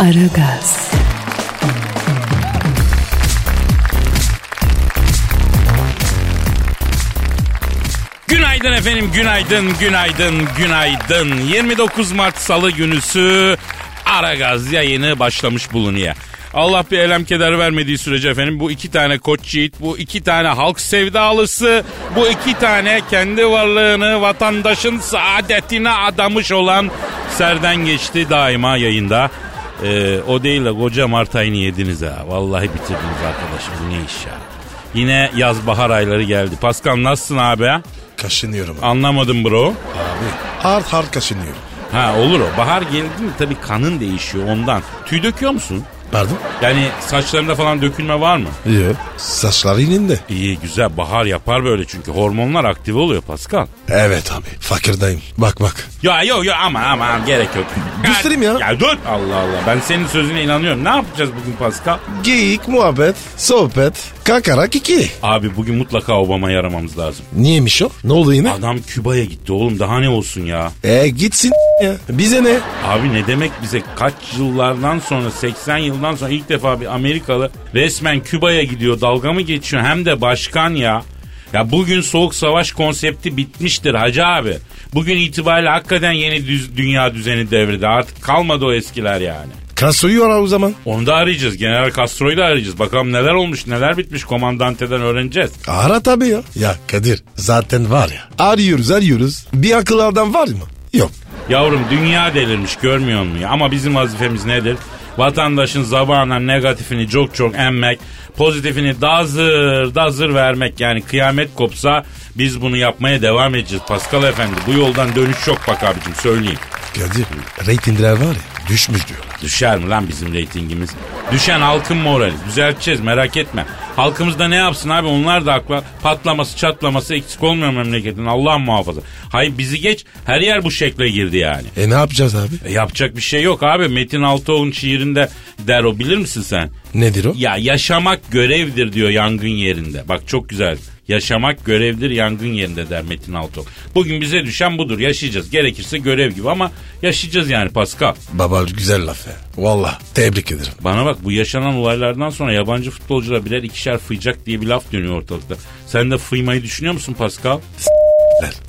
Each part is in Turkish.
Aragaz, Günaydın efendim, günaydın, günaydın, günaydın. 29 Mart Salı günüsü Aragaz yayını başlamış bulunuyor. Allah bir elem keder vermediği sürece efendim bu iki tane koç yiğit, bu iki tane halk sevdalısı, bu iki tane kendi varlığını vatandaşın saadetine adamış olan Serden geçti daima yayında. Ee, o değil de koca Mart ayını yediniz ha. Vallahi bitirdiniz arkadaşım bu ne iş ya. Yine yaz bahar ayları geldi. Pascal nasılsın abi? ha? Kaşınıyorum abi. Anlamadım bro. Abi hard hard kaşınıyorum. Ha olur o. Bahar geldi mi tabii kanın değişiyor ondan. Tüy döküyor musun? Pardon? Yani saçlarında falan dökülme var mı? Yok. Saçları ininde. İyi güzel bahar yapar böyle çünkü hormonlar aktive oluyor Pascal. Evet abi. Fakirdayım. Bak bak. Ya yok yok ama ama gerek yok. Göstereyim ya. Ya dur. Allah Allah ben senin sözüne inanıyorum. Ne yapacağız bugün Pascal? Geyik, muhabbet, sohbet, kakarak iki. Abi bugün mutlaka Obama'yı aramamız lazım. Niyeymiş o? Ne oldu yine? Adam Küba'ya gitti oğlum daha ne olsun ya. E gitsin ya. Bize ne? Abi ne demek bize kaç yıllardan sonra 80 yıldan sonra ilk defa bir Amerikalı resmen Küba'ya gidiyor dalga mı geçiyor hem de başkan ya. Ya bugün soğuk savaş konsepti bitmiştir hacı abi. Bugün itibariyle hakikaten yeni düz, dünya düzeni devrede artık kalmadı o eskiler yani. Kastroyu ara o zaman. Onu da arayacağız. General Castro'yu da arayacağız. Bakalım neler olmuş neler bitmiş komandanteden öğreneceğiz. Ara tabii ya. Ya Kadir zaten var ya. Arıyoruz arıyoruz. Bir akıllardan var mı? Yok. Yavrum dünya delirmiş görmüyor musun ya? Ama bizim vazifemiz nedir? Vatandaşın zabağına negatifini çok çok emmek, pozitifini dazır dazır vermek. Yani kıyamet kopsa biz bunu yapmaya devam edeceğiz. Pascal Efendi bu yoldan dönüş yok bak abicim söyleyeyim. Kadir reytingler var ya düşmüş diyorlar. Düşer mi lan bizim reytingimiz? Düşen halkın morali. Düzelteceğiz merak etme. Halkımız da ne yapsın abi onlar da haklı. Patlaması çatlaması eksik olmuyor memleketin Allah muhafaza. Hayır bizi geç her yer bu şekle girdi yani. E ne yapacağız abi? E, yapacak bir şey yok abi. Metin Altıoğlu'nun şiirinde der o bilir misin sen? Nedir o? Ya yaşamak görevdir diyor yangın yerinde. Bak çok güzel. Yaşamak görevdir yangın yerinde der Metin Altıoğlu. Bugün bize düşen budur. Yaşayacağız. Gerekirse görev gibi ama yaşayacağız yani Pascal. Baba güzel laf ya. Valla tebrik ederim. Bana bak bu yaşanan olaylardan sonra yabancı futbolcular birer ikişer fıyacak diye bir laf dönüyor ortalıkta. Sen de fıymayı düşünüyor musun Pascal?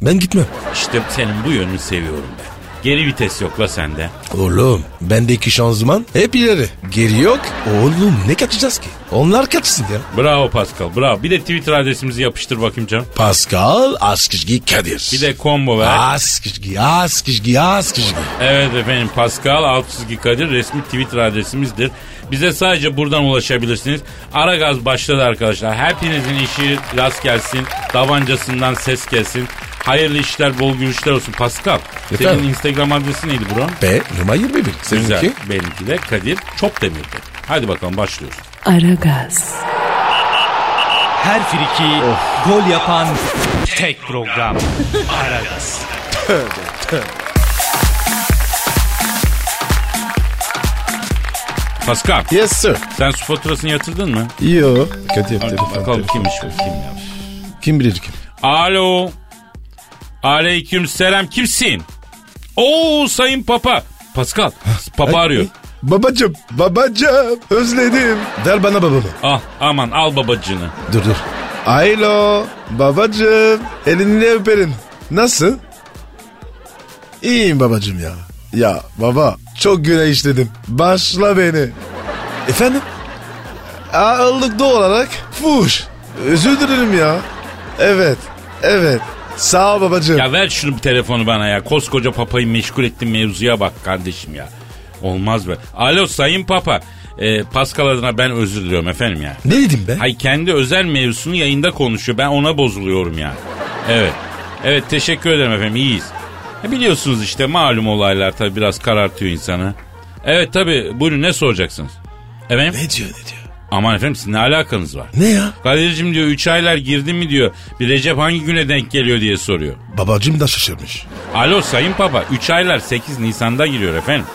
Ben gitmem. İşte senin bu yönünü seviyorum ben. Geri vites yok la sende. Oğlum bendeki şanzıman hep ileri. Geri yok. Oğlum ne kaçacağız ki? Onlar kaçsın ya. Bravo Pascal bravo. Bir de Twitter adresimizi yapıştır bakayım canım. Pascal Askışgi Kadir. Bir de combo ver. Askışgi Askışgi Askışgi. Evet efendim Pascal çizgi Kadir resmi Twitter adresimizdir. Bize sadece buradan ulaşabilirsiniz. Ara gaz başladı arkadaşlar. Hepinizin işi rast gelsin. Davancasından ses gelsin. Hayırlı işler, bol gülüşler olsun. Pascal, Efendim? senin Instagram adresi neydi bro? B numara 21. Güzel. Seninki? Benimki de Kadir Çopdemir'di. Hadi bakalım başlıyoruz. Aragaz, Her friki gol yapan tek program. Aragaz. Pascal, Yes sir. sen su faturasını yatırdın mı? Yo. Kadir Hadi telefon. bakalım kimmiş bu kim ya? Kim bilir kim? Alo. Aleyküm selam kimsin? Oo sayın papa. Pascal papa Ay, arıyor. Babacım, babacım özledim. Ver bana babamı. Al aman al babacığını. Dur dur. Alo babacım elini öperim. Nasıl? İyiyim babacım ya. Ya baba çok günah işledim. Başla beni. Efendim? Ağırlıklı olarak fuş. Özür dilerim ya. Evet. Evet. Sağ ol babacım. Ya ver şunu bir telefonu bana ya. Koskoca papayı meşgul ettin mevzuya bak kardeşim ya. Olmaz be. Alo sayın papa. Ee, Pascal adına ben özür diliyorum efendim ya. Ne dedim ben? Hay kendi özel mevzusunu yayında konuşuyor. Ben ona bozuluyorum ya. Evet. Evet teşekkür ederim efendim iyiyiz. E biliyorsunuz işte malum olaylar tabii biraz karartıyor insanı. Evet tabii buyurun ne soracaksınız? Efendim? Ne diyor ne diyor? Aman efendim sizin ne alakanız var? Ne ya? Kadir'cim diyor 3 aylar girdi mi diyor. Bir Recep hangi güne denk geliyor diye soruyor. Babacım da şaşırmış. Alo sayın baba 3 aylar 8 Nisan'da giriyor efendim.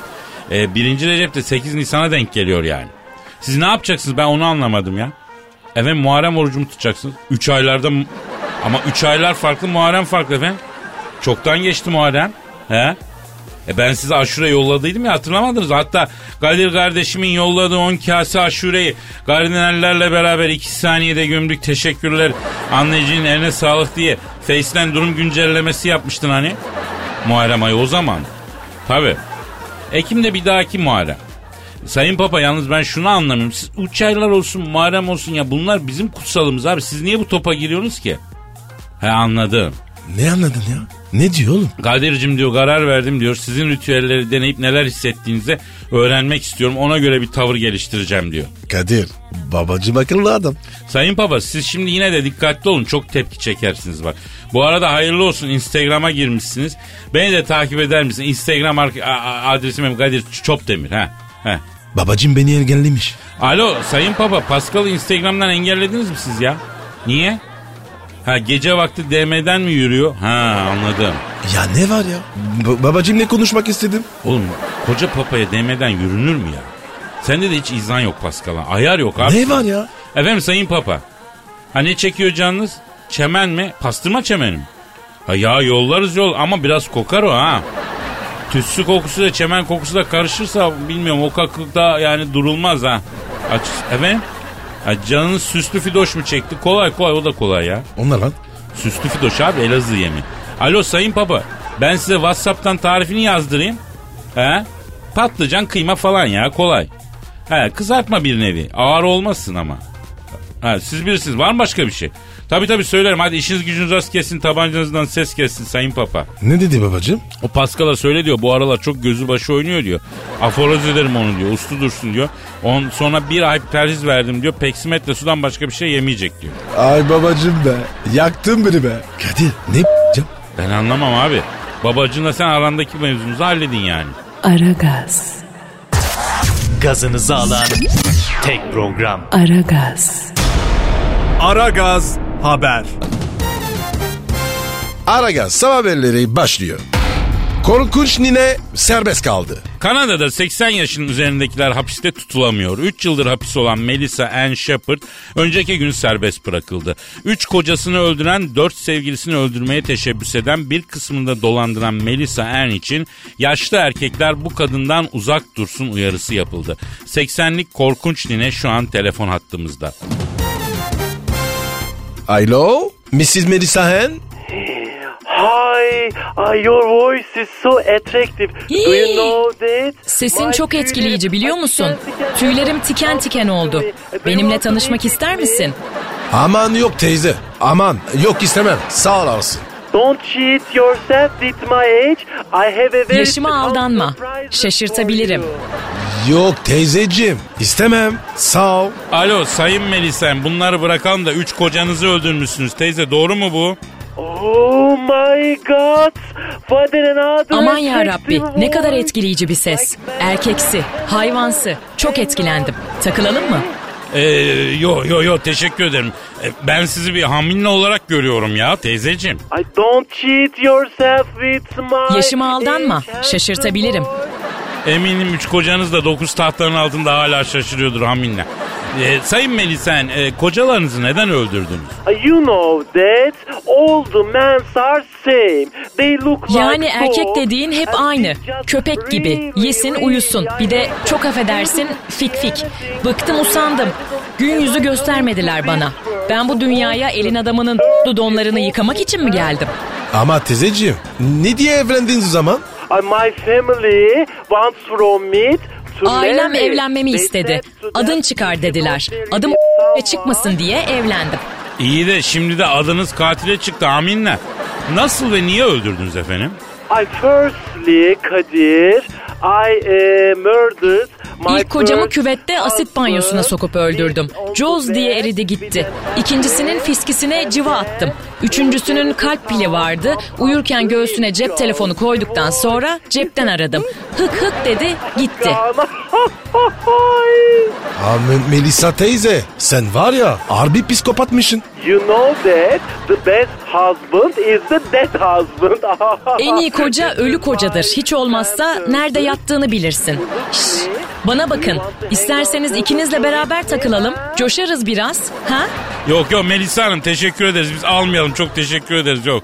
Ee, 1. Recep de 8 Nisan'a denk geliyor yani. Siz ne yapacaksınız ben onu anlamadım ya. Efendim Muharrem orucumu tutacaksınız. 3 aylarda ama 3 aylar farklı Muharrem farklı efendim. Çoktan geçti Muharrem. He? E ben size aşure yolladıydım ya hatırlamadınız. Hatta Kadir kardeşimin yolladığı 10 kase aşureyi kardinallerle beraber 2 saniyede gömdük teşekkürler. Anneciğin eline sağlık diye Face'den durum güncellemesi yapmıştın hani. Muharrem ayı o zaman. Tabi. Ekim'de bir dahaki Muharrem. Sayın Papa yalnız ben şunu anlamıyorum. Siz üç aylar olsun Muharrem olsun ya bunlar bizim kutsalımız abi. Siz niye bu topa giriyorsunuz ki? He anladım. Ne anladın ya? Ne diyor oğlum? Kadir'cim diyor karar verdim diyor. Sizin ritüelleri deneyip neler hissettiğinizi öğrenmek istiyorum. Ona göre bir tavır geliştireceğim diyor. Kadir babacım akıllı adam. Sayın Papa siz şimdi yine de dikkatli olun. Çok tepki çekersiniz bak. Bu arada hayırlı olsun Instagram'a girmişsiniz. Beni de takip eder misin? Instagram adresim hem Kadir Çopdemir. Ha. Ha. Babacım beni engellemiş. Alo Sayın Papa Pascal'ı Instagram'dan engellediniz mi siz ya? Niye? Ha gece vakti DM'den mi yürüyor? Ha anladım. Ya ne var ya? B- babacım ne konuşmak istedim? Oğlum koca papaya DM'den yürünür mü ya? Sende de hiç izan yok Pascal'a. Ayar yok abi. Ne var ya? Efendim Sayın Papa. Ha ne çekiyor canınız? Çemen mi? Pastırma çemeni mi? Ha ya yollarız yol ama biraz kokar o ha. Tütsü kokusu da çemen kokusu da karışırsa bilmiyorum o kaklıkta yani durulmaz ha. Aç, efendim? Ha, canınız süslü fidoş mu çekti? Kolay kolay o da kolay ya. Onlar lan. Süslü fidoş abi Elazığ yemi. Alo Sayın Papa ben size Whatsapp'tan tarifini yazdırayım. He? Patlıcan kıyma falan ya kolay. He, kızartma bir nevi. Ağır olmasın ama. Ha, siz bilirsiniz var mı başka bir şey? Tabii tabii söylerim hadi işiniz gücünüz rast kesin tabancanızdan ses kessin Sayın Papa. Ne dedi babacım? O Pascal'a söyle diyor bu aralar çok gözü başı oynuyor diyor. Aforoz ederim onu diyor uslu dursun diyor. On, sonra bir ay perhiz verdim diyor peksimetle sudan başka bir şey yemeyecek diyor. Ay babacım be. Yaktın beni be. Kadir ne yapacağım? Ben anlamam abi. Babacığınla sen arandaki mevzunuzu halledin yani. Aragaz, Gazınızı alan tek program. Aragaz, Aragaz Haber. Aragaz sabah haberleri başlıyor. Korkunç nine serbest kaldı. Kanada'da 80 yaşın üzerindekiler hapiste tutulamıyor. 3 yıldır hapis olan Melissa Ann Shepard önceki gün serbest bırakıldı. 3 kocasını öldüren, 4 sevgilisini öldürmeye teşebbüs eden bir kısmında dolandıran Melissa Ann için yaşlı erkekler bu kadından uzak dursun uyarısı yapıldı. 80'lik korkunç nine şu an telefon hattımızda. Alo? Mrs. Melissa Hen? Hi, uh, your voice is so attractive. Do you know that? Sesin My çok etkileyici biliyor musun? Tüylerim tiken tiken oldu. Benimle tanışmak ister misin? Aman yok teyze. Aman yok istemem. Sağ olasın. Don't cheat yourself with my age. I have a very Yaşıma aldanma. Şaşırtabilirim. Yok teyzeciğim. İstemem. Sağ ol. Alo Sayın Melisa bunları bırakalım da 3 kocanızı öldürmüşsünüz teyze doğru mu bu? Oh my god. What Aman ya Rabbi ne kadar voice. etkileyici bir ses. Erkeksi, hayvansı. Çok etkilendim. Takılalım mı? Ee, yo yo yo teşekkür ederim. Ee, ben sizi bir hamile olarak görüyorum ya teyzeciğim. I don't cheat yourself with my Yaşıma aldanma. Şaşırtabilirim. Eminim üç kocanız da dokuz tahtların altında hala şaşırıyordur hamile. Ee, Sayın Melisen e, kocalarınızı neden öldürdünüz? You know that all the men are same. They look like Yani erkek dediğin hep aynı. Köpek gibi. Yesin uyusun. Bir de çok affedersin fik fik. Bıktım usandım. Gün yüzü göstermediler bana. Ben bu dünyaya elin adamının donlarını yıkamak için mi geldim? Ama teyzeciğim ne diye evlendiniz o zaman? My family wants from me Ailem evlenmemi istedi. Adın çıkar dediler. "Because Adım someone çıkmasın diye evlendim. İyi de şimdi de adınız katile çıktı aminle. Nasıl ve niye öldürdünüz efendim? I firstly Kadir I uh, murdered İlk kocamı küvette asit banyosuna sokup öldürdüm. Coz diye eridi gitti. İkincisinin fiskisine civa attım. Üçüncüsünün kalp pili vardı. Uyurken göğsüne cep telefonu koyduktan sonra cepten aradım. Hık hık dedi gitti. Me- Melisa teyze sen var ya harbi psikopatmışsın. You know that the best husband is the dead husband. En iyi koca ölü kocadır. Hiç olmazsa nerede yattığını bilirsin. Şş, bana bakın. İsterseniz ikinizle beraber takılalım. Coşarız biraz. Ha? Yok yok Melisa Hanım teşekkür ederiz. Biz almayalım çok teşekkür ederiz yok.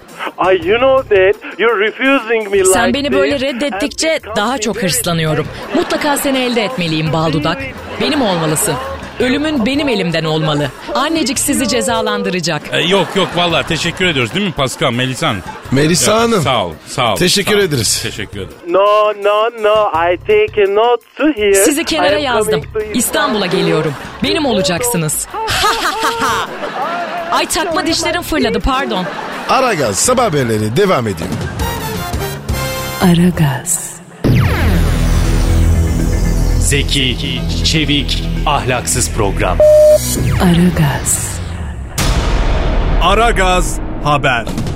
I, you know that you're refusing me like Sen beni böyle reddettikçe daha çok hırslanıyorum. Mutlaka seni elde etmeliyim bal dudak. Benim olmalısın. Ölümün benim elimden olmalı. Annecik sizi cezalandıracak. E, yok yok vallahi teşekkür ediyoruz değil mi Pascal Melisa Hanım? Melisa Hanım. Sağ ol sağ ol. Teşekkür sağ ol. ederiz. Teşekkür ederim. No, no, no. I take a note to here. Sizi kenara I am yazdım. coming to İstanbul'a geliyorum. Benim olacaksınız. Ay takma dişlerim fırladı pardon. Aragaz sabah haberleri devam ediyor. Aragaz, Zeki, çevik, ahlaksız program. Aragaz, Aragaz Haber.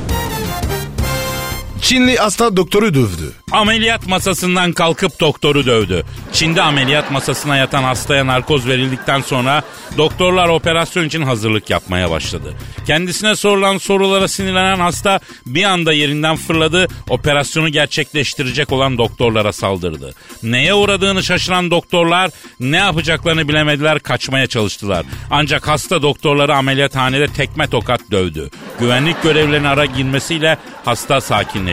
Çinli hasta doktoru dövdü. Ameliyat masasından kalkıp doktoru dövdü. Çin'de ameliyat masasına yatan hastaya narkoz verildikten sonra doktorlar operasyon için hazırlık yapmaya başladı. Kendisine sorulan sorulara sinirlenen hasta bir anda yerinden fırladı, operasyonu gerçekleştirecek olan doktorlara saldırdı. Neye uğradığını şaşıran doktorlar ne yapacaklarını bilemediler, kaçmaya çalıştılar. Ancak hasta doktorları ameliyathanede tekme tokat dövdü. Güvenlik görevlilerinin ara girmesiyle hasta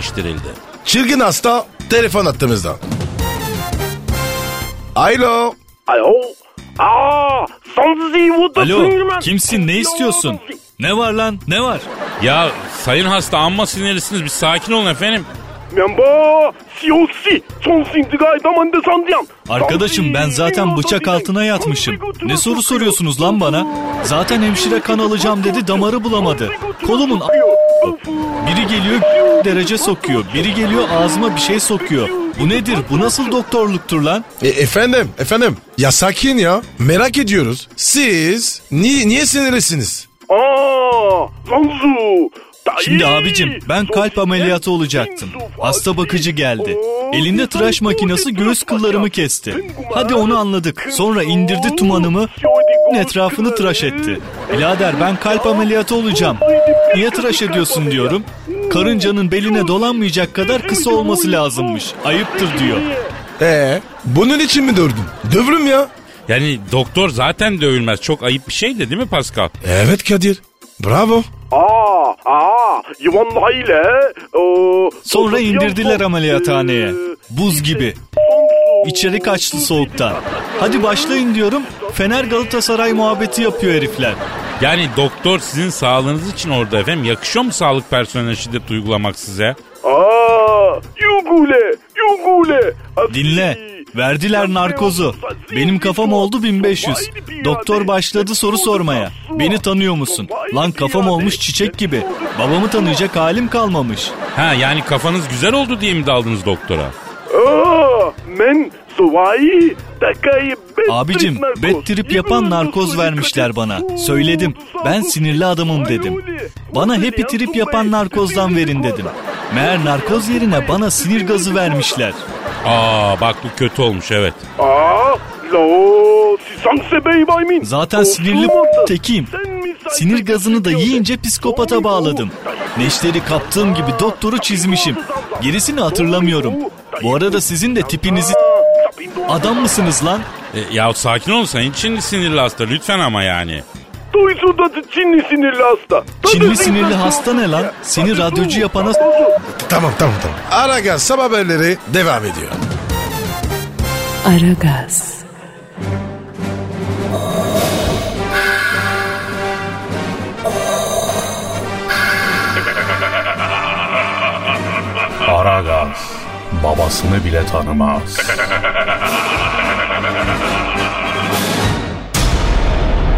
sakinleştirildi. Çılgın hasta telefon attığımızda. Alo. Alo. Aa, Alo kimsin ne istiyorsun? Ne var lan ne var? Ya sayın hasta amma sinirlisiniz bir sakin olun efendim. Arkadaşım ben zaten bıçak altına yatmışım. Ne soru soruyorsunuz lan bana? Zaten hemşire kan alacağım dedi damarı bulamadı. Kolumun a- biri geliyor derece sokuyor. Biri geliyor ağzıma bir şey sokuyor. Bu nedir? Bu nasıl doktorluktur lan? E, efendim efendim ya sakin ya merak ediyoruz. Siz ni niye sinirlisiniz? Aa, Zanzu. Şimdi abicim ben kalp ameliyatı olacaktım. Hasta bakıcı geldi. Elinde tıraş makinesi göğüs kıllarımı kesti. Hadi onu anladık. Sonra indirdi tumanımı etrafını tıraş etti. Birader ben kalp ameliyatı olacağım. Niye tıraş ediyorsun diyorum. Karıncanın beline dolanmayacak kadar kısa olması lazımmış. Ayıptır diyor. Ee, bunun için mi dövdün? Dövürüm ya. Yani doktor zaten dövülmez. Çok ayıp bir şey de değil mi Pascal? Evet Kadir. Bravo. Aa, aa, Yuvan ile. Sonra indirdiler ameliyathaneye. Buz gibi. İçeri kaçtı soğuktan. Hadi başlayın diyorum. Fener Galatasaray muhabbeti yapıyor herifler. Yani doktor sizin sağlığınız için orada efendim. Yakışıyor mu sağlık personeline şiddet uygulamak size? Aa, Yugule, Yugule. Dinle. Verdiler narkozu. Benim kafam oldu 1500. Doktor başladı soru sormaya. Beni tanıyor musun? Lan kafam olmuş çiçek gibi. Babamı tanıyacak halim kalmamış. Ha yani kafanız güzel oldu diye mi daldınız doktora? Men suvai Abicim bed trip yapan narkoz vermişler bana. Söyledim. Ben sinirli adamım dedim. Bana happy trip yapan narkozdan verin dedim. Meğer narkoz yerine bana sinir gazı vermişler. Aa bak bu kötü olmuş evet. Aa, bey baymin. Zaten sinirli tekiyim. Sinir gazını da yiyince psikopata bağladım. Neşteri kaptığım gibi doktoru çizmişim. Gerisini hatırlamıyorum. Bu arada sizin de tipinizi... Adam mısınız lan? E, ya sakin ol sen için sinirli hasta lütfen ama yani. Duysun da Çinli sinirli hasta. Çinli sinirli hasta ne lan? Seni radyocu yapana... Tamam tamam tamam. Aragaz sabah haberleri devam ediyor. Aragaz, Aragaz babasını bile tanımaz.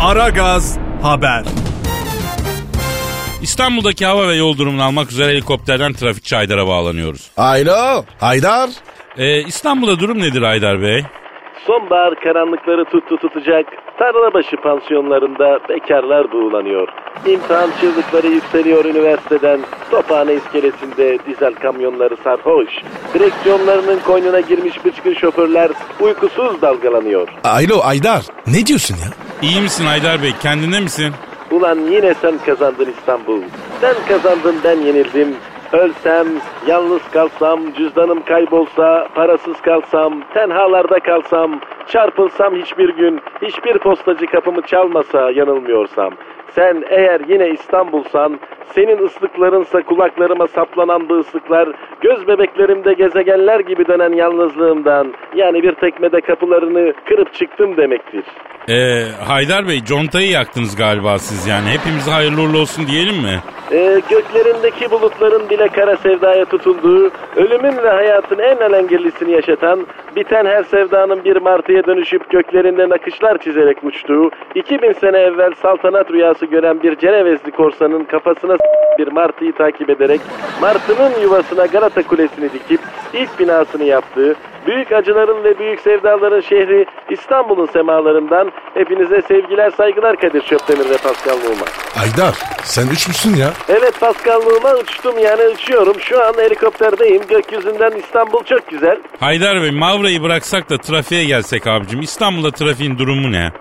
Aragaz Haber. İstanbul'daki hava ve yol durumunu almak üzere helikopterden trafikçi Aydar'a bağlanıyoruz. Alo. Haydar. E, İstanbul'da durum nedir Aydar Bey? Sonbahar karanlıkları tuttu tutacak. Tarlabaşı pansiyonlarında bekarlar buğulanıyor. İmtihan çığlıkları yükseliyor üniversiteden. Tophane iskelesinde dizel kamyonları sarhoş. Direksiyonlarının koynuna girmiş bıçkın şoförler uykusuz dalgalanıyor. Alo Aydar ne diyorsun ya? İyi misin Haydar Bey? Kendine misin? Ulan yine sen kazandın İstanbul. Sen kazandın ben yenildim. Ölsem, yalnız kalsam, cüzdanım kaybolsa, parasız kalsam, tenhalarda kalsam, çarpılsam hiçbir gün, hiçbir postacı kapımı çalmasa yanılmıyorsam. Sen eğer yine İstanbul'san, senin ıslıklarınsa kulaklarıma saplanan bu ıslıklar, göz bebeklerimde gezegenler gibi dönen yalnızlığımdan, yani bir tekmede kapılarını kırıp çıktım demektir. Ee, Haydar Bey contayı yaktınız galiba siz yani. Hepimize hayırlı uğurlu olsun diyelim mi? Ee, göklerindeki bulutların bile kara sevdaya tutulduğu, ölümün ve hayatın en alengirlisini yaşatan, biten her sevdanın bir martıya dönüşüp göklerinde nakışlar çizerek uçtuğu, 2000 sene evvel saltanat rüyası gören bir Cenevezli korsanın kafasına bir martıyı takip ederek, martının yuvasına Galata Kulesi'ni dikip ilk binasını yaptığı, büyük acıların ve büyük sevdaların şehri İstanbul'un semalarından hepinize sevgiler saygılar Kadir Çöptemir ve Pascal Numa. Aydar sen uçmuşsun ya. Evet Pascal'lığıma uçtum yani uçuyorum. Şu an helikopterdeyim. Gökyüzünden İstanbul çok güzel. Haydar Bey Mavra'yı bıraksak da trafiğe gelsek abicim. İstanbul'da trafiğin durumu ne?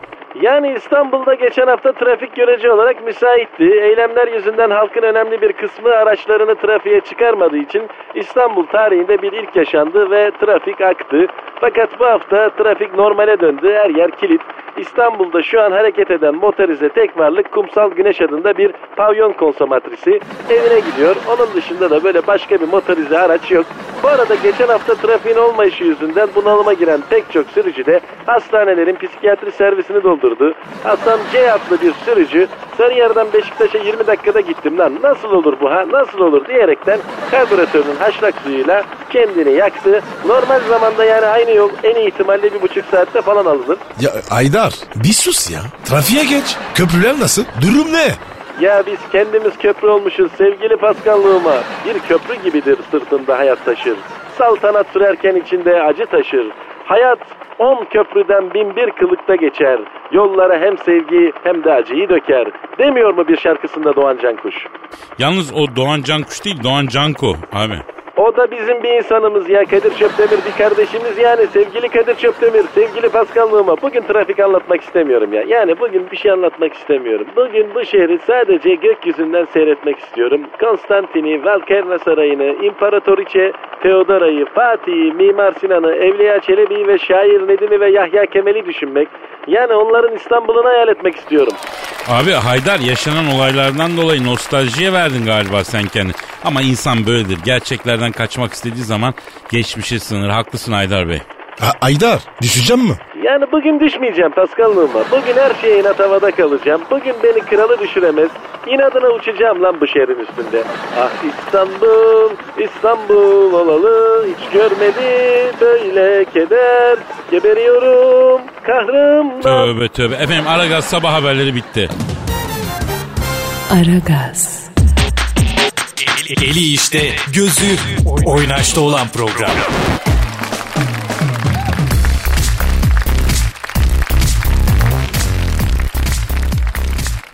Yani İstanbul'da geçen hafta trafik görece olarak müsaitti. Eylemler yüzünden halkın önemli bir kısmı araçlarını trafiğe çıkarmadığı için İstanbul tarihinde bir ilk yaşandı ve trafik aktı. Fakat bu hafta trafik normale döndü. Her yer kilit. İstanbul'da şu an hareket eden motorize tek varlık Kumsal Güneş adında bir pavyon konsomatrisi evine gidiyor. Onun dışında da böyle başka bir motorize araç yok. Bu arada geçen hafta trafiğin olmayışı yüzünden bunalıma giren pek çok sürücü de hastanelerin psikiyatri servisini doldurdu. Hasan C adlı bir sürücü Sarıyer'den Beşiktaş'a 20 dakikada gittim lan nasıl olur bu ha nasıl olur diyerekten karbüratörünün haşlak suyuyla kendini yaktı. Normal zamanda yani aynı yol en iyi ihtimalle bir buçuk saatte falan alınır. Ya Aydar bir sus ya. Trafiğe geç. Köprüler nasıl? Durum ne? Ya biz kendimiz köprü olmuşuz sevgili Paskallığıma. Bir köprü gibidir sırtında hayat taşır. Saltanat sürerken içinde acı taşır. Hayat on köprüden bin bir kılıkta geçer. Yollara hem sevgi hem de acıyı döker. Demiyor mu bir şarkısında Doğan Cankuş? Yalnız o Doğan Cankuş değil Doğan Canko abi. O da bizim bir insanımız ya Kadir Çöptemir bir kardeşimiz yani sevgili Kadir Çöptemir sevgili Paskallığıma bugün trafik anlatmak istemiyorum ya. Yani bugün bir şey anlatmak istemiyorum. Bugün bu şehri sadece gökyüzünden seyretmek istiyorum. Konstantin'i, Valkerna Sarayı'nı, İmparatoriçe Teodora'yı, Fatih'i, Mimar Sinan'ı, Evliya Çelebi'yi ve şair Nedim'i ve Yahya Kemal'i düşünmek. Yani onların İstanbul'unu hayal etmek istiyorum. Abi Haydar yaşanan olaylardan dolayı nostaljiye verdin galiba sen kendini. Ama insan böyledir. Gerçeklerden kaçmak istediği zaman geçmişe sınır. Haklısın Haydar Bey. A- Aydar düşeceğim mi? Yani bugün düşmeyeceğim Paskallığıma. Bugün her şeye inat havada kalacağım. Bugün beni kralı düşüremez. İnadına uçacağım lan bu şehrin üstünde. Ah İstanbul, İstanbul olalı. Hiç görmedi böyle keder. Geberiyorum kahrımdan. Tövbe tövbe. Efendim Aragaz sabah haberleri bitti. Aragaz, Eli işte, gözü oynaşta olan program.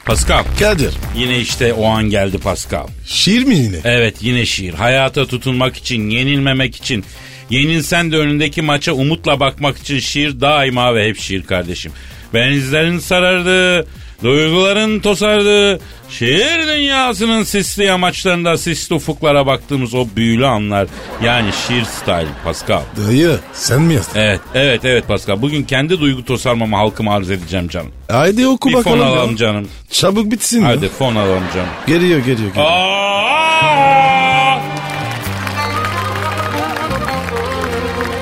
Pascal. Kadir. Yine işte o an geldi Pascal. Şiir mi yine? Evet yine şiir. Hayata tutunmak için, yenilmemek için, yenilsen de önündeki maça umutla bakmak için şiir daima ve hep şiir kardeşim. Benizlerin sarardı, duyguların tosardı, şiir dünyasının sisli yamaçlarında sisli ufuklara baktığımız o büyülü anlar. Yani şiir style Pascal. Dayı sen mi yazdın? Evet, evet, evet Pascal. Bugün kendi duygu tosarmamı halkıma arz edeceğim canım. Haydi oku Bir fon bakalım alalım ya. canım. Çabuk bitsin Hadi ya. fon alalım canım. Geliyor geliyor geliyor. Aa!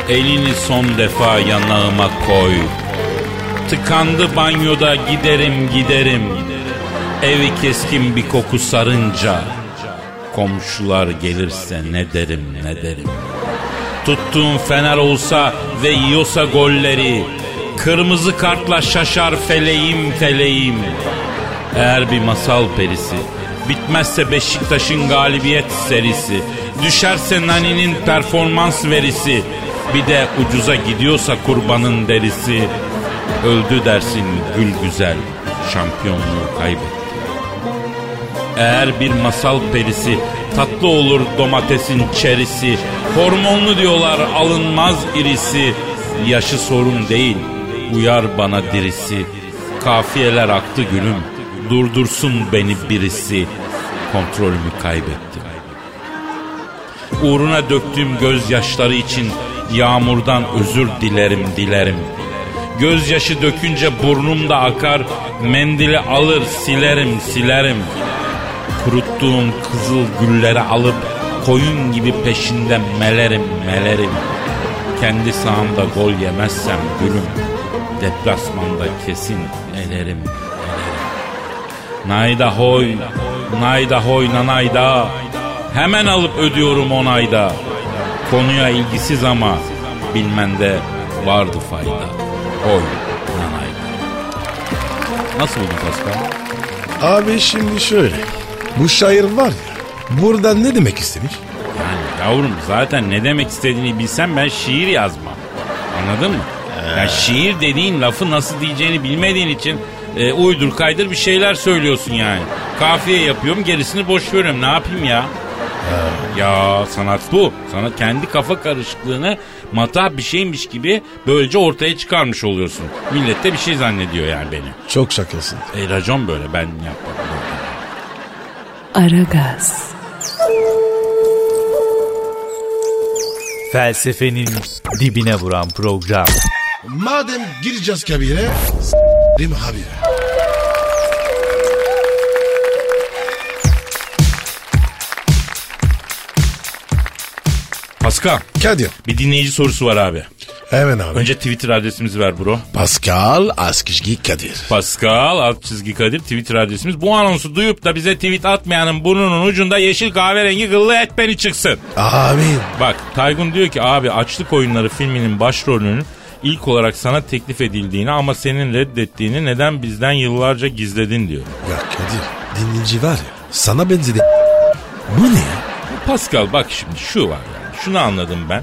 Elini son defa yanağıma koy. Tıkandı banyoda giderim giderim. Evi keskin bir koku sarınca. Komşular gelirse ne derim ne derim. Tuttuğum fener olsa ve yiyorsa golleri. Kırmızı kartla şaşar feleğim feleğim. Eğer bir masal perisi Bitmezse Beşiktaş'ın galibiyet serisi Düşerse Nani'nin performans verisi Bir de ucuza gidiyorsa kurbanın derisi. Öldü dersin gül güzel. Şampiyonluğu kaybetti. Eğer bir masal perisi tatlı olur domatesin çerisi. Hormonlu diyorlar alınmaz irisi. Yaşı sorun değil uyar bana dirisi. Kafiyeler aktı gülüm. Durdursun beni birisi. Kontrolümü kaybettim. Uğruna döktüğüm gözyaşları için yağmurdan özür dilerim dilerim. Gözyaşı dökünce burnum da akar, mendili alır silerim silerim. Kuruttuğum kızıl gülleri alıp koyun gibi peşinden melerim melerim. Kendi sahamda gol yemezsem gülüm, deplasmanda kesin elerim. Nayda hoy, nayda hoy nanayda, hemen alıp ödüyorum onayda. Konuya ilgisiz ama bilmende vardı fayda. Oy nanayda. Nasıl buldun Pascal? Abi şimdi şöyle. Bu şair var ya. Burada ne demek istemiş? Yani yavrum zaten ne demek istediğini bilsem ben şiir yazmam. Anladın mı? Yani şiir dediğin lafı nasıl diyeceğini bilmediğin için e, uydur kaydır bir şeyler söylüyorsun yani. Kafiye yapıyorum gerisini boş veriyorum ne yapayım ya? Ya sanat bu. Sana kendi kafa karışıklığını matah bir şeymiş gibi böylece ortaya çıkarmış oluyorsun. Millet de bir şey zannediyor yani beni. Çok şakasın. E racon böyle ben yapmadım. Aragaz, Felsefenin dibine vuran program. Madem gireceğiz kabire. S**rim abi. Pascal Kadir. bir dinleyici sorusu var abi. Hemen abi. Önce Twitter adresimizi ver bro. Pascal Askışgi Kadir. Pascal alt çizgi Kadir Twitter adresimiz. Bu anonsu duyup da bize tweet atmayanın burnunun ucunda yeşil kahverengi kıllı et beni çıksın. Amin. Bak Taygun diyor ki abi Açlık Oyunları filminin başrolünün ilk olarak sana teklif edildiğini ama senin reddettiğini neden bizden yıllarca gizledin diyor. Ya Kadir dinleyici var ya sana benzedi. Bu ne ya? Pascal bak şimdi şu var yani şunu anladım ben.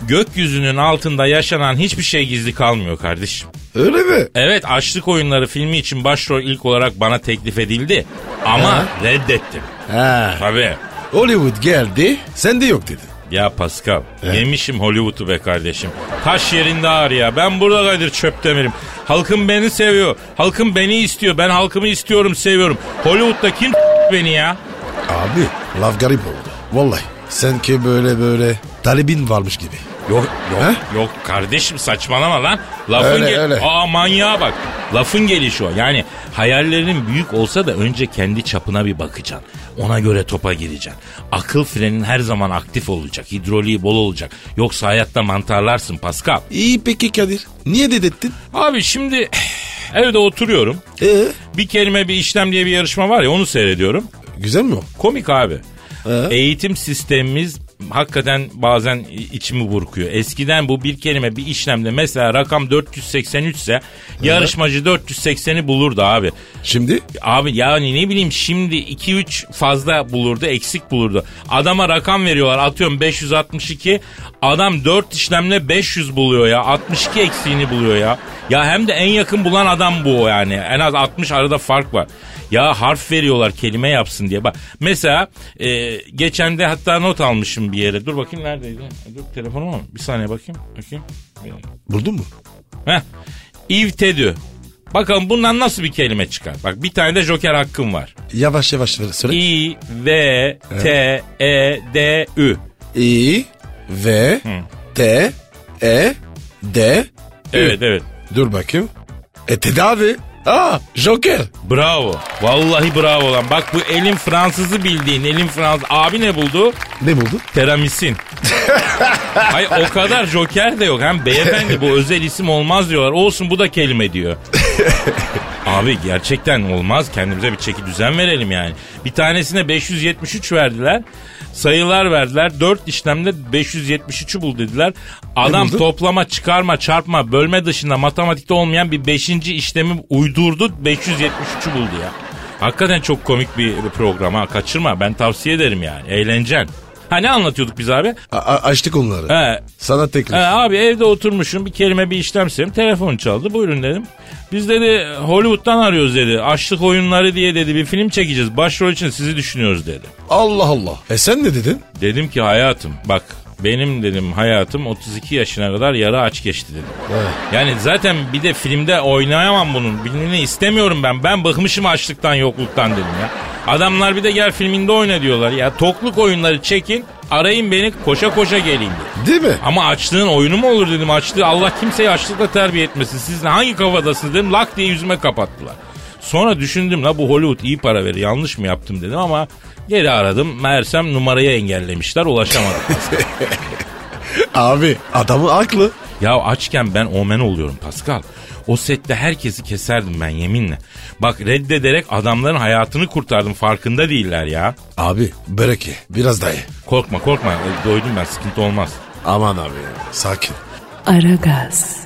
Gökyüzünün altında yaşanan hiçbir şey gizli kalmıyor kardeşim. Öyle mi? Evet Açlık Oyunları filmi için başrol ilk olarak bana teklif edildi ama Ha? reddettim. Ha. Tabii. Hollywood geldi sen de yok dedin. Ya Pascal yemişim Hollywood'u be kardeşim. Taş yerinde ağır ya. Ben burada Kadir Çöptemir'im. Halkım beni seviyor. Halkım beni istiyor. Ben halkımı istiyorum seviyorum. Hollywood'da kim beni ya? Abi laf garip oldu. Vallahi sanki böyle böyle talibin varmış gibi. Yok yok He? yok kardeşim saçmalama lan. Lafın Öyle, gel- öyle. Aa manyağa bak. Lafın gelişi o. Yani hayallerin büyük olsa da önce kendi çapına bir bakacaksın. Ona göre topa gireceksin. Akıl frenin her zaman aktif olacak. Hidroliği bol olacak. Yoksa hayatta mantarlarsın Pascal. İyi peki Kadir. Niye dedettin? Abi şimdi evde oturuyorum. Ee, Bir kelime bir işlem diye bir yarışma var ya onu seyrediyorum. güzel mi o? Komik abi. Ee? Eğitim sistemimiz hakikaten bazen içimi burkuyor. Eskiden bu bir kelime bir işlemde mesela rakam 483 ise yarışmacı 480'i bulurdu abi. Şimdi Abi yani ne bileyim şimdi 2-3 fazla bulurdu eksik bulurdu. Adama rakam veriyorlar atıyorum 562 adam 4 işlemle 500 buluyor ya 62 eksiğini buluyor ya. Ya hem de en yakın bulan adam bu yani en az 60 arada fark var. Ya harf veriyorlar kelime yapsın diye. Bak mesela e, geçen de hatta not almışım bir yere. Dur bakayım neredeydi? Dur telefonum mu? Bir saniye bakayım. Bakayım. buldun mu? Heh. İvtedü. Bakalım bundan nasıl bir kelime çıkar? Bak bir tane de joker hakkım var. Yavaş yavaş söyle. İ, V, T, E, D, Ü. İ, V, T, E, D, Ü. Evet evet. Dur bakayım. E tedavi. Aa Joker. Bravo. Vallahi bravo lan. Bak bu elin Fransızı bildiğin elin Fransız. Abi ne buldu? Ne buldu? Teramisin. Hayır o kadar joker de yok. Hem beyefendi bu özel isim olmaz diyorlar. Olsun bu da kelime diyor. Abi gerçekten olmaz. Kendimize bir çeki düzen verelim yani. Bir tanesine 573 verdiler. Sayılar verdiler. 4 işlemde 573'ü bul dediler. Adam toplama, çıkarma, çarpma, bölme dışında matematikte olmayan bir 5. işlemi uydurdu. 573'ü buldu ya. Hakikaten çok komik bir program ha. Kaçırma. Ben tavsiye ederim yani. Eğlencen. Ha ne anlatıyorduk biz abi? A- a- açtık onları. He, Sana teklif. He, abi evde oturmuşum bir kelime bir işlem istedim. Telefon çaldı buyurun dedim. Biz dedi Hollywood'dan arıyoruz dedi. Açlık oyunları diye dedi bir film çekeceğiz. Başrol için sizi düşünüyoruz dedi. Allah Allah. E sen ne dedin? Dedim ki hayatım bak benim dedim hayatım 32 yaşına kadar yarı aç geçti dedim. Yani zaten bir de filmde oynayamam bunun. Bilmeni istemiyorum ben. Ben bıkmışım açlıktan yokluktan dedim ya. Adamlar bir de gel filminde oyna diyorlar ya. Tokluk oyunları çekin arayın beni koşa koşa geleyim dedi. Değil mi? Ama açlığın oyunu mu olur dedim. Açlığı Allah kimseyi açlıkla terbiye etmesin. Siz hangi kafadasınız dedim. Lak diye yüzüme kapattılar. Sonra düşündüm la bu Hollywood iyi para verir. Yanlış mı yaptım dedim ama geri aradım. Meğersem numarayı engellemişler ulaşamadım. Abi adamı haklı. ya açken ben omen oluyorum Pascal. O sette herkesi keserdim ben yeminle. Bak reddederek adamların hayatını kurtardım farkında değiller ya. Abi börek ye. Biraz daha ye. Korkma korkma E, doydum ben sıkıntı olmaz. Aman abi sakin. Aragaz,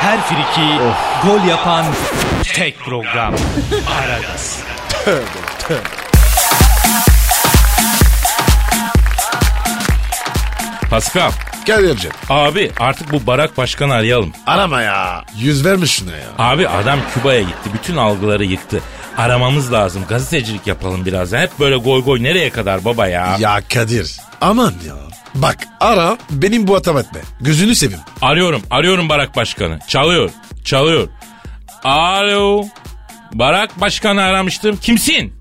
Her friki gol yapan tek program. Aragaz. Pascal Gel Ercan. abi artık bu barak başkanı arayalım. Arama ya. Yüz vermiş şuna ya. Abi adam Küba'ya gitti. Bütün algıları yıktı. Aramamız lazım. Gazetecilik yapalım biraz. Hep böyle goy goy nereye kadar baba ya? Ya Kadir. Aman ya. Bak ara benim bu atam etme. Gözünü seveyim. Arıyorum. Arıyorum Barak Başkanı. Çalıyor. Çalıyor. Alo. Barak Başkanı aramıştım. Kimsin?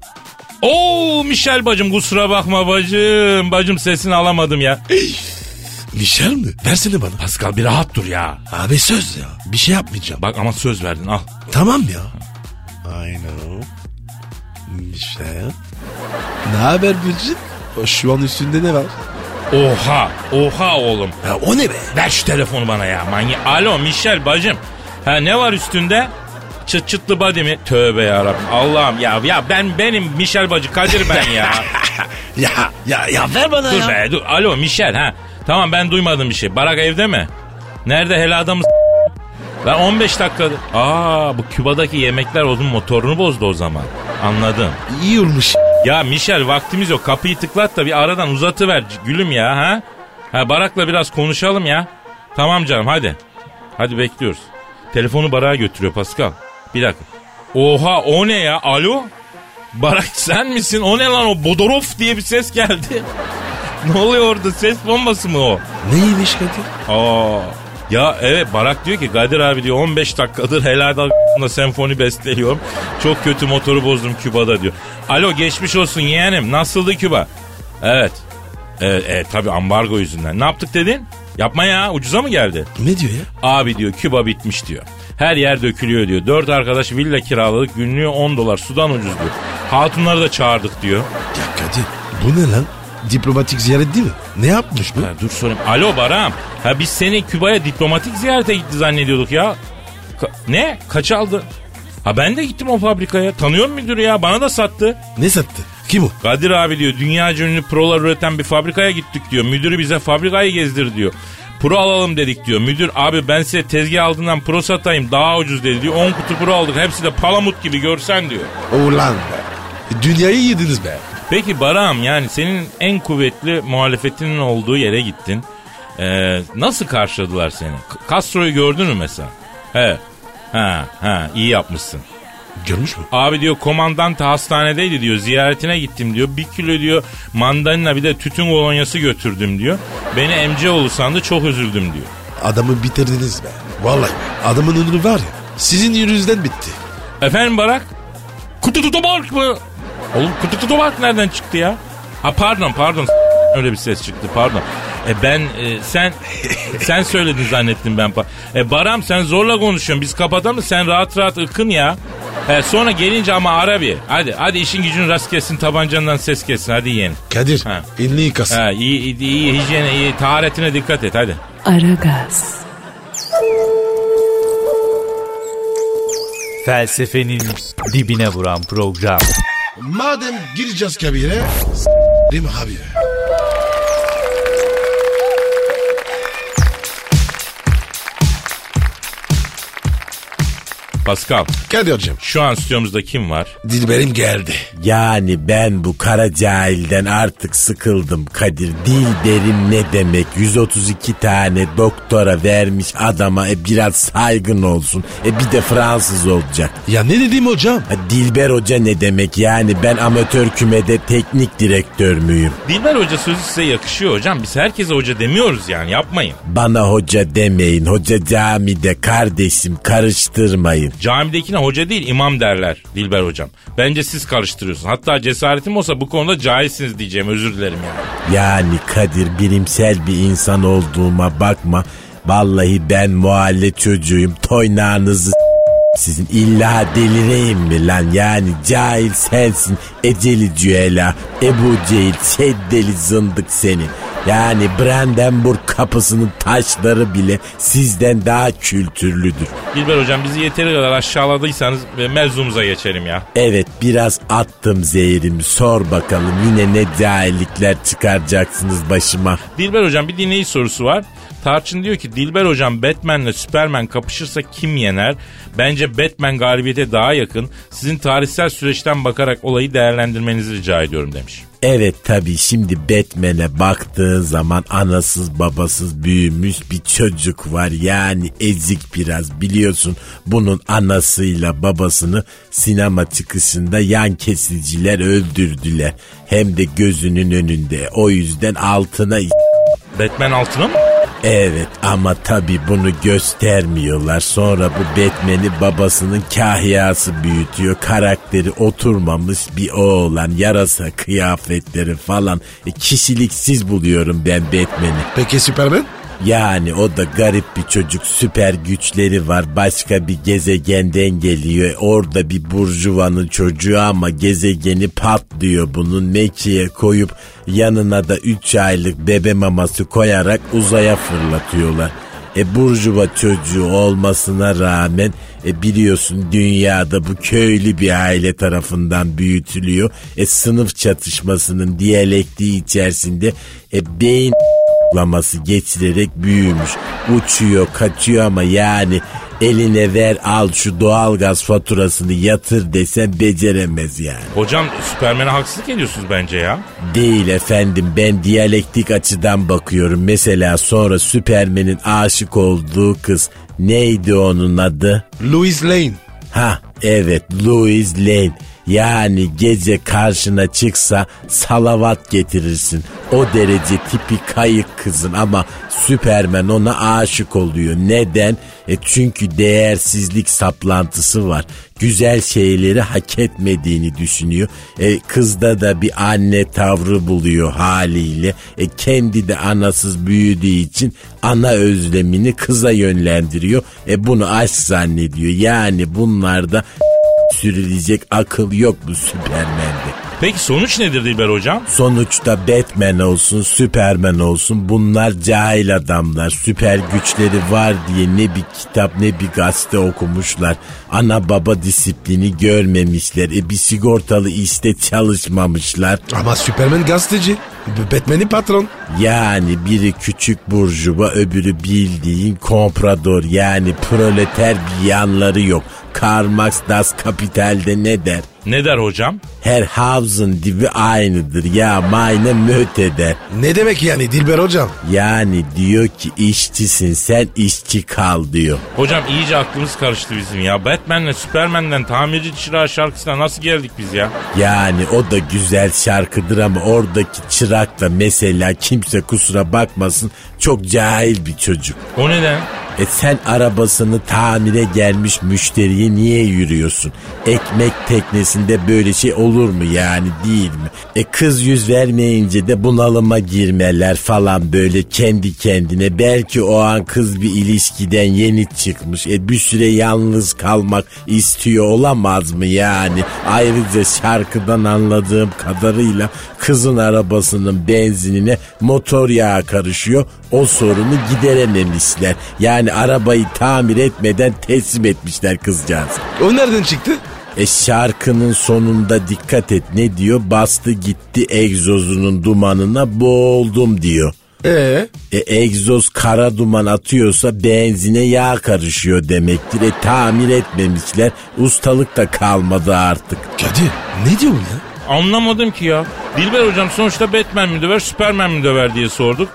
Oo Michel bacım kusura bakma bacım. Bacım sesini alamadım ya. Michel mi? Versene bana. Pascal bir rahat dur ya. Abi söz ya. Bir şey yapmayacağım. Bak ama söz verdin al. Tamam ya. I know. Michel. Ne haber Bülcün? Şu an üstünde ne var? Oha. Oha oğlum. Ya o ne be? Ver şu telefonu bana ya manyak. Alo Michel bacım. Ha ne var üstünde? Çıt çıtlı body mi? Tövbe yarabbim. Allah'ım ya ya ben benim Michel bacı Kadir ben ya. Ya ya ya ver bana dur ya. be dur. Alo Michel ha. Tamam ben duymadım bir şey. Barak evde mi? Nerede hele adamı Ben 15 dakikadır. Aa bu Küba'daki yemekler onun motorunu bozdu o zaman. Anladım. İyi olmuş. Ya Michel vaktimiz yok. Kapıyı tıklat da bir aradan uzatıver gülüm ya ha. Ha Barak'la biraz konuşalım ya. Tamam canım hadi. Hadi bekliyoruz. Telefonu Barak'a götürüyor Pascal. Bir dakika. Oha o ne ya? Alo? Barak sen misin? O ne lan o? Bodorof diye bir ses geldi. Ne oluyor orada? Ses bombası mı o? Neymiş Kadir? Aa. Ya evet Barak diyor ki Kadir abi diyor 15 dakikadır helal senfoni besteliyorum. Çok kötü motoru bozdum Küba'da diyor. Alo geçmiş olsun yeğenim nasıldı Küba? Evet. Evet, evet tabii ambargo yüzünden. Ne yaptık dedin? Yapma ya ucuza mı geldi? Ne diyor ya? Abi diyor Küba bitmiş diyor. Her yer dökülüyor diyor. Dört arkadaş villa kiraladık günlüğü 10 dolar sudan ucuz diyor. Hatunları da çağırdık diyor. Ya Kadir bu ne lan? Diplomatik ziyaret değil mi? Ne yapmış bu? Ha, dur sorayım. Alo Baram. Ha biz seni Küba'ya diplomatik ziyarete gitti zannediyorduk ya. Ka- ne? Kaç aldı? Ha ben de gittim o fabrikaya. Tanıyor musun müdürü ya? Bana da sattı. Ne sattı? Kim o? Kadir abi diyor dünya ünlü prolar üreten bir fabrikaya gittik diyor. Müdürü bize fabrikayı gezdir diyor. Pro alalım dedik diyor. Müdür abi ben size tezgah altından pro satayım daha ucuz dedi diyor. 10 kutu pro aldık hepsi de palamut gibi görsen diyor. Ulan be. Dünyayı yediniz be. Peki Baram yani senin en kuvvetli muhalefetinin olduğu yere gittin. Ee, nasıl karşıladılar seni? Castro'yu gördün mü mesela? He. Ha, ha iyi yapmışsın. Görmüş mü? Abi diyor komandante hastanedeydi diyor. Ziyaretine gittim diyor. Bir kilo diyor mandalina bir de tütün kolonyası götürdüm diyor. Beni emceoğlu sandı çok üzüldüm diyor. Adamı bitirdiniz be. Vallahi adamın ömrü var ya. Sizin yüzünüzden bitti. Efendim Barak? Kutu tutu bark mı? Oğlum kutu tutu bark nereden çıktı ya? Ha pardon pardon öyle bir ses çıktı pardon. E ben e, sen sen söyledin zannettim ben. E Baram sen zorla konuşuyorsun. Biz kapatalım sen rahat rahat ıkın ya. E, sonra gelince ama ara bir. Hadi hadi işin gücün rast kessin tabancandan ses kessin hadi yeğen. Kadir Ha. elini yıkasın. Ha, iyi, iyi, iyi hijyene iyi taharetine dikkat et hadi. Aragaz, Felsefenin dibine vuran program. Madem gireceğiz kabire s**rim abi. Pascal Kadir hocam. şu an stüdyomuzda kim var? Dilberim geldi. Yani ben bu kara cahilden artık sıkıldım Kadir. Dilberim ne demek? 132 tane doktora vermiş adama e, biraz saygın olsun. E bir de Fransız olacak. Ya ne dedim hocam? Ha, Dilber Hoca ne demek? Yani ben amatör kümede teknik direktör müyüm? Dilber Hoca sözü size yakışıyor hocam. Biz herkese hoca demiyoruz yani yapmayın. Bana hoca demeyin. Hoca camide kardeşim karıştırmayın. Camidekine hoca değil imam derler Dilber hocam. Bence siz karıştırıyorsunuz. Hatta cesaretim olsa bu konuda cahilsiniz diyeceğim özür dilerim yani. Yani Kadir bilimsel bir insan olduğuma bakma. Vallahi ben muhalle çocuğuyum. Toynağınızı sizin illa delireyim mi lan yani cahil sensin eceli cüela Ebu Cehil şeddeli zındık seni yani Brandenburg kapısının taşları bile sizden daha kültürlüdür. Dilber hocam bizi yeteri kadar aşağıladıysanız ve mevzumuza geçelim ya. Evet biraz attım zehrimi sor bakalım yine ne cahillikler çıkaracaksınız başıma. Dilber hocam bir dinleyici sorusu var. Tarçın diyor ki Dilber hocam Batman'le Superman kapışırsa kim yener? Bence Batman galibiyete daha yakın. Sizin tarihsel süreçten bakarak olayı değerlendirmenizi rica ediyorum demiş. Evet tabii şimdi Batman'e baktığın zaman anasız babasız büyümüş bir çocuk var. Yani ezik biraz biliyorsun bunun anasıyla babasını sinema çıkışında yan kesiciler öldürdüler. Hem de gözünün önünde o yüzden altına... Batman altına mı? Evet ama tabi bunu göstermiyorlar. Sonra bu Batman'i babasının kahyası büyütüyor. Karakteri oturmamış bir oğlan. Yarasa kıyafetleri falan. E, kişiliksiz buluyorum ben Batman'i. Peki Superman? Yani o da garip bir çocuk süper güçleri var başka bir gezegenden geliyor orada bir burjuvanın çocuğu ama gezegeni patlıyor bunun mekiğe koyup yanına da 3 aylık bebe maması koyarak uzaya fırlatıyorlar. E burjuva çocuğu olmasına rağmen e biliyorsun dünyada bu köylü bir aile tarafından büyütülüyor. E sınıf çatışmasının diyalektiği içerisinde e beyin laması geçirerek büyümüş. Uçuyor kaçıyor ama yani eline ver al şu doğalgaz faturasını yatır desen beceremez yani. Hocam Superman'e haksızlık ediyorsunuz bence ya. Değil efendim ben diyalektik açıdan bakıyorum. Mesela sonra Süpermen'in aşık olduğu kız neydi onun adı? Louis Lane. Ha evet Louis Lane. Yani gece karşına çıksa salavat getirirsin. O derece tipi kayık kızın ama Süpermen ona aşık oluyor. Neden? E çünkü değersizlik saplantısı var. Güzel şeyleri hak etmediğini düşünüyor. E kızda da bir anne tavrı buluyor haliyle. E kendi de anasız büyüdüğü için ana özlemini kıza yönlendiriyor. E bunu aşk zannediyor. Yani bunlarda sürülecek akıl yok bu Süpermen'de. Peki sonuç nedir Dilber hocam? Sonuçta Batman olsun, Superman olsun bunlar cahil adamlar. Süper güçleri var diye ne bir kitap ne bir gazete okumuşlar. Ana baba disiplini görmemişler. E bir sigortalı işte çalışmamışlar. Ama Superman gazeteci. Batman'in patron. Yani biri küçük burjuva öbürü bildiğin komprador yani proleter bir yanları yok. Karl Marx Das Kapital'de ne der? Ne der hocam? Her havzın dibi aynıdır ya mayne möt eder. Ne demek yani Dilber hocam? Yani diyor ki işçisin sen işçi kal diyor. Hocam iyice aklımız karıştı bizim ya. Batman'le Superman'den tamirci çırağı şarkısına nasıl geldik biz ya? Yani o da güzel şarkıdır ama oradaki çırak da mesela kimse kusura bakmasın çok cahil bir çocuk. O neden? E sen arabasını tamire gelmiş müşteriye niye yürüyorsun? Ekmek teknesinde böyle şey olur mu yani değil mi? E kız yüz vermeyince de bunalıma girmeler falan böyle kendi kendine. Belki o an kız bir ilişkiden yeni çıkmış. E bir süre yalnız kalmak istiyor olamaz mı yani? Ayrıca şarkıdan anladığım kadarıyla kızın arabasının benzinine motor yağı karışıyor. O sorunu giderememişler. Yani arabayı tamir etmeden teslim etmişler kızcağızı. O nereden çıktı? E şarkının sonunda dikkat et ne diyor? Bastı gitti egzozunun dumanına boğuldum diyor. Ee? E, egzoz kara duman atıyorsa benzine yağ karışıyor demektir. E tamir etmemişler. Ustalık da kalmadı artık. Kadir ne diyorsun ya? Anlamadım ki ya. Dilber hocam sonuçta Batman mi döver Superman mi döver diye sorduk.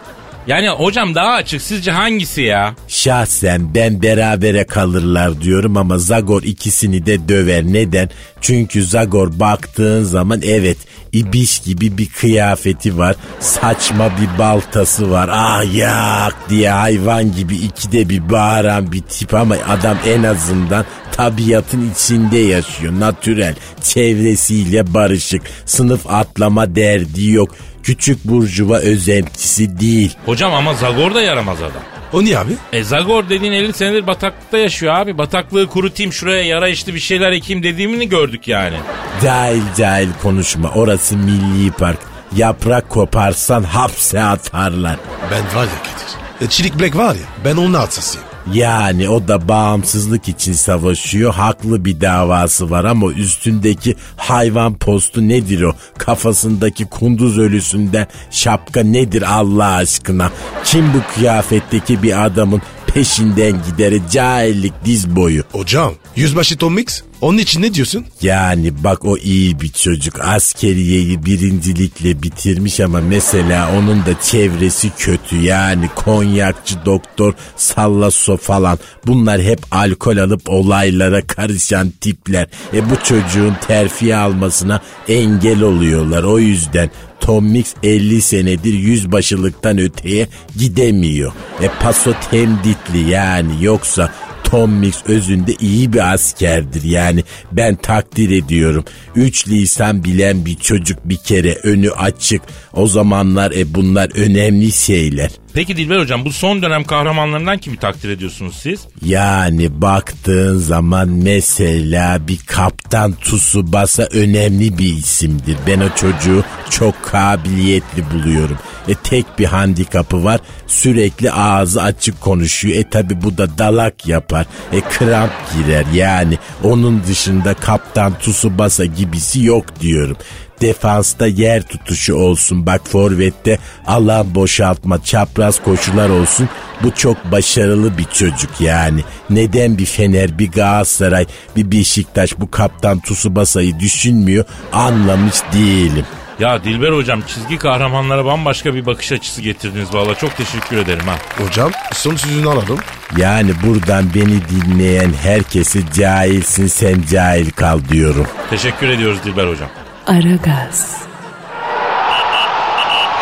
Yani hocam daha açık sizce hangisi ya? Şahsen ben berabere kalırlar diyorum ama Zagor ikisini de döver. Neden? Çünkü Zagor baktığın zaman evet ibiş gibi bir kıyafeti var. Saçma bir baltası var. Ah yak diye hayvan gibi ikide bir bağıran bir tip ama adam en azından tabiatın içinde yaşıyor. Natürel, çevresiyle barışık, sınıf atlama derdi yok. Küçük burjuva özentisi değil. Hocam ama Zagor da yaramaz adam. O niye abi? E Zagor dediğin 50 senedir bataklıkta yaşıyor abi. Bataklığı kurutayım şuraya yara işte bir şeyler ekeyim dediğimini gördük yani. Cahil cahil konuşma. Orası milli park. Yaprak koparsan hapse atarlar. Ben var ya Kadir. E, Çelik Black var ya ben onun hastasıyım. Yani o da bağımsızlık için savaşıyor. Haklı bir davası var ama üstündeki hayvan postu nedir o? Kafasındaki kunduz ölüsünden şapka nedir Allah aşkına? Kim bu kıyafetteki bir adamın peşinden gideri cahillik diz boyu. Hocam yüzbaşı Tom Mix onun için ne diyorsun? Yani bak o iyi bir çocuk. Askeriyeyi birincilikle bitirmiş ama mesela onun da çevresi kötü. Yani konyakçı doktor sallaso falan. Bunlar hep alkol alıp olaylara karışan tipler. E bu çocuğun terfi almasına engel oluyorlar. O yüzden Tom Mix 50 senedir yüzbaşılıktan öteye gidemiyor. E paso temditli yani yoksa Tom Mix özünde iyi bir askerdir yani ben takdir ediyorum. 3 lisan bilen bir çocuk bir kere önü açık. O zamanlar e bunlar önemli şeyler. Peki Dilber hocam bu son dönem kahramanlarından kimi takdir ediyorsunuz siz? Yani baktığın zaman mesela bir kaptan Tsubasa önemli bir isimdir. Ben o çocuğu çok kabiliyetli buluyorum. E tek bir handikapı var sürekli ağzı açık konuşuyor. E tabi bu da dalak yapar. E kramp girer yani onun dışında kaptan Tsubasa gibisi yok diyorum defansta yer tutuşu olsun. Bak forvette alan boşaltma, çapraz koşular olsun. Bu çok başarılı bir çocuk yani. Neden bir Fener, bir Galatasaray, bir Beşiktaş bu kaptan Tsubasa'yı düşünmüyor anlamış değilim. Ya Dilber hocam çizgi kahramanlara bambaşka bir bakış açısı getirdiniz valla çok teşekkür ederim ha. Hocam son sözünü alalım. Yani buradan beni dinleyen herkesi cahilsin sen cahil kal diyorum. Teşekkür ediyoruz Dilber hocam. Aragaz,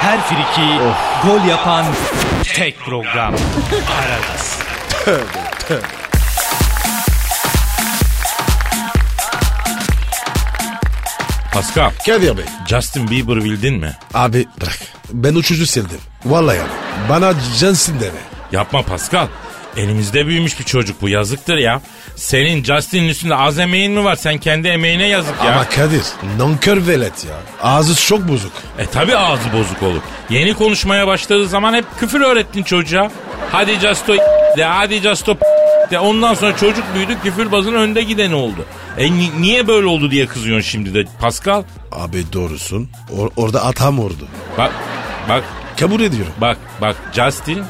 Her friki gol yapan tek program. Aragaz. Pascal, Kadir Bey. Justin Bieber bildin mi? Abi bırak. Ben o çocuğu sevdim. Vallahi yani. Bana Johnson deme. Yapma Pascal. Elimizde büyümüş bir çocuk bu yazıktır ya. Senin Justin'in üstünde az emeğin mi var? Sen kendi emeğine yazık ya. Ama Kadir nankör velet ya. Ağzı çok bozuk. E tabi ağzı bozuk olur. Yeni konuşmaya başladığı zaman hep küfür öğrettin çocuğa. Hadi Justo de hadi Justo de ondan sonra çocuk büyüdü küfürbazın önde gideni oldu. E ni- niye böyle oldu diye kızıyorsun şimdi de Pascal? Abi doğrusun. Or- orada atam vurdu. Bak bak Kabul ediyorum. bak bak Justin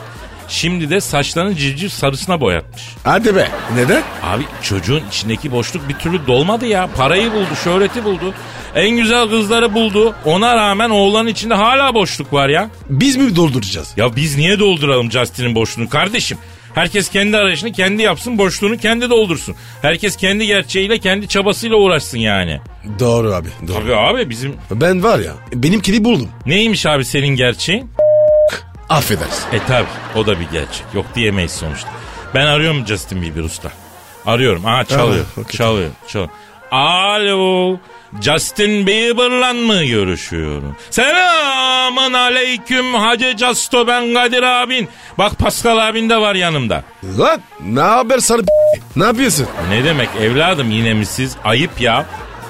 şimdi de saçlarını civciv sarısına boyatmış. Hadi be. Neden? Abi çocuğun içindeki boşluk bir türlü dolmadı ya. Parayı buldu, şöhreti buldu. En güzel kızları buldu. Ona rağmen oğlanın içinde hala boşluk var ya. Biz mi dolduracağız? Ya biz niye dolduralım Justin'in boşluğunu kardeşim? Herkes kendi arayışını kendi yapsın, boşluğunu kendi doldursun. Herkes kendi gerçeğiyle, kendi çabasıyla uğraşsın yani. Doğru abi. Doğru. Tabii abi bizim... Ben var ya benimkini buldum. Neymiş abi senin gerçeğin? Affedersin. E tabi o da bir gerçek. Yok diyemeyiz sonuçta. Ben arıyorum Justin Bieber usta. Arıyorum. Aa çalıyor. Aa, okey. çalıyor. Çalıyor. Alo. Justin Bieber'la mı görüşüyorum? Selamın aleyküm Hacı Casto ben Kadir abin. Bak Pascal abin de var yanımda. Lan ne haber sarı Ne yapıyorsun? Ne demek evladım yine mi siz? Ayıp ya.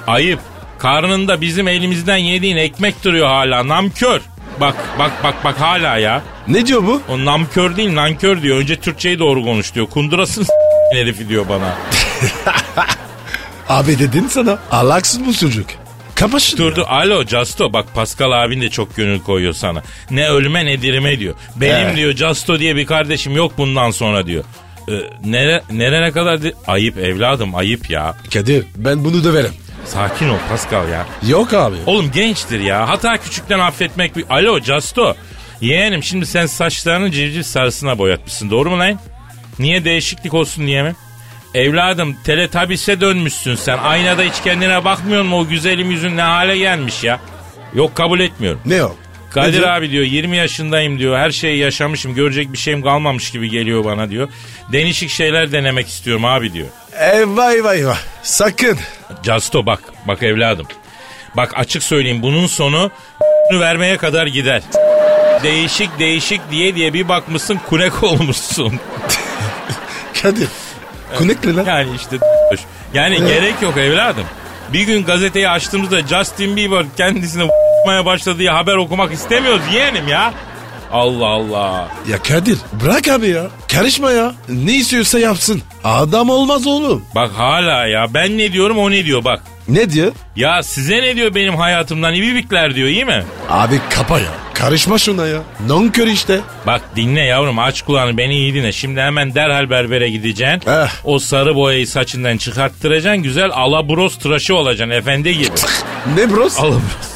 Ayıp. Karnında bizim elimizden yediğin ekmek duruyor hala. Namkör. Bak bak bak bak hala ya. Ne diyor bu? O namkör değil nankör diyor. Önce Türkçeyi doğru konuş diyor. Kundurasın herifi diyor bana. Abi dedin sana. Alaksız bu çocuk. Kapa şunu Dur dur ya. alo Casto bak Pascal abin de çok gönül koyuyor sana. Ne ölüme ne dirime diyor. Benim He. diyor Casto diye bir kardeşim yok bundan sonra diyor. Ee, nere, nerene kadar di- ayıp evladım ayıp ya. Kadir ben bunu döverim. Sakin ol Pascal ya. Yok abi. Oğlum gençtir ya. Hata küçükten affetmek bir... Alo Casto. Yeğenim şimdi sen saçlarını civciv sarısına boyatmışsın doğru mu lan? Niye değişiklik olsun diye mi? Evladım teletabise dönmüşsün sen. Aynada hiç kendine bakmıyor mu o güzelim yüzün ne hale gelmiş ya? Yok kabul etmiyorum. Ne o? Kadir diyor? abi diyor 20 yaşındayım diyor. Her şeyi yaşamışım. Görecek bir şeyim kalmamış gibi geliyor bana diyor. Değişik şeyler denemek istiyorum abi diyor. Eyvah eyvah eyvah. Sakın. Casto bak. Bak evladım. Bak açık söyleyeyim bunun sonu vermeye kadar gider. Değişik değişik diye diye bir bakmışsın kunek olmuşsun. Kadir. Kunek ne lan? Yani işte yani gerek yok evladım. Bir gün gazeteyi açtığımızda Justin Bieber kendisine maya başladı diye haber okumak istemiyoruz yeğenim ya. Allah Allah. Ya Kadir bırak abi ya. Karışma ya. Ne istiyorsa yapsın. Adam olmaz oğlum. Bak hala ya ben ne diyorum o ne diyor bak. Ne diyor? Ya size ne diyor benim hayatımdan ibibikler diyor iyi mi? Abi kapa ya. Karışma şuna ya. Nonkör işte. Bak dinle yavrum aç kulağını beni iyi dinle. Şimdi hemen derhal berbere gideceksin. Eh. O sarı boyayı saçından çıkarttıracaksın. Güzel alabros tıraşı olacaksın efendi gibi. Ne bros? alabros.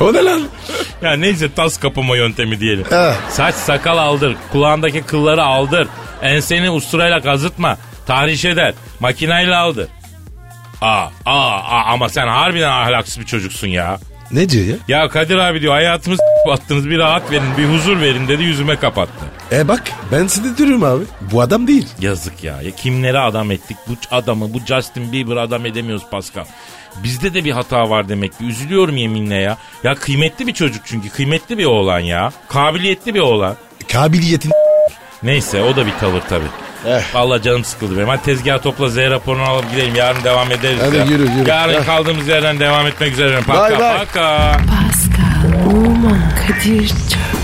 O ne lan? Ya neyse tas kapama yöntemi diyelim. Eh. Saç sakal aldır. Kulağındaki kılları aldır. Enseni usturayla kazıtma. Tahriş eder. Makinayla aldır. Aa, aa, aa, ama sen harbiden ahlaksız bir çocuksun ya. Ne diyor ya? Ya Kadir abi diyor hayatımız battınız bir rahat verin bir huzur verin dedi yüzüme kapattı. E bak ben seni diyorum abi. Bu adam değil. Yazık ya. ya kimlere adam ettik bu adamı bu Justin Bieber adam edemiyoruz Pascal. Bizde de bir hata var demek ki. Üzülüyorum yeminle ya. Ya kıymetli bir çocuk çünkü. Kıymetli bir oğlan ya. Kabiliyetli bir oğlan. Kabiliyetin Neyse o da bir tavır tabii. Eh. Vallahi canım sıkıldı benim. Hadi tezgah topla Z raporunu alıp gidelim. Yarın devam ederiz Hadi ya. yürü, yürü. Yarın Eh. kaldığımız yerden devam etmek üzere. Paka Bay bay. paka. Pascal, Oman, Kadir çok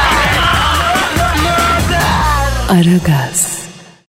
Aragaz.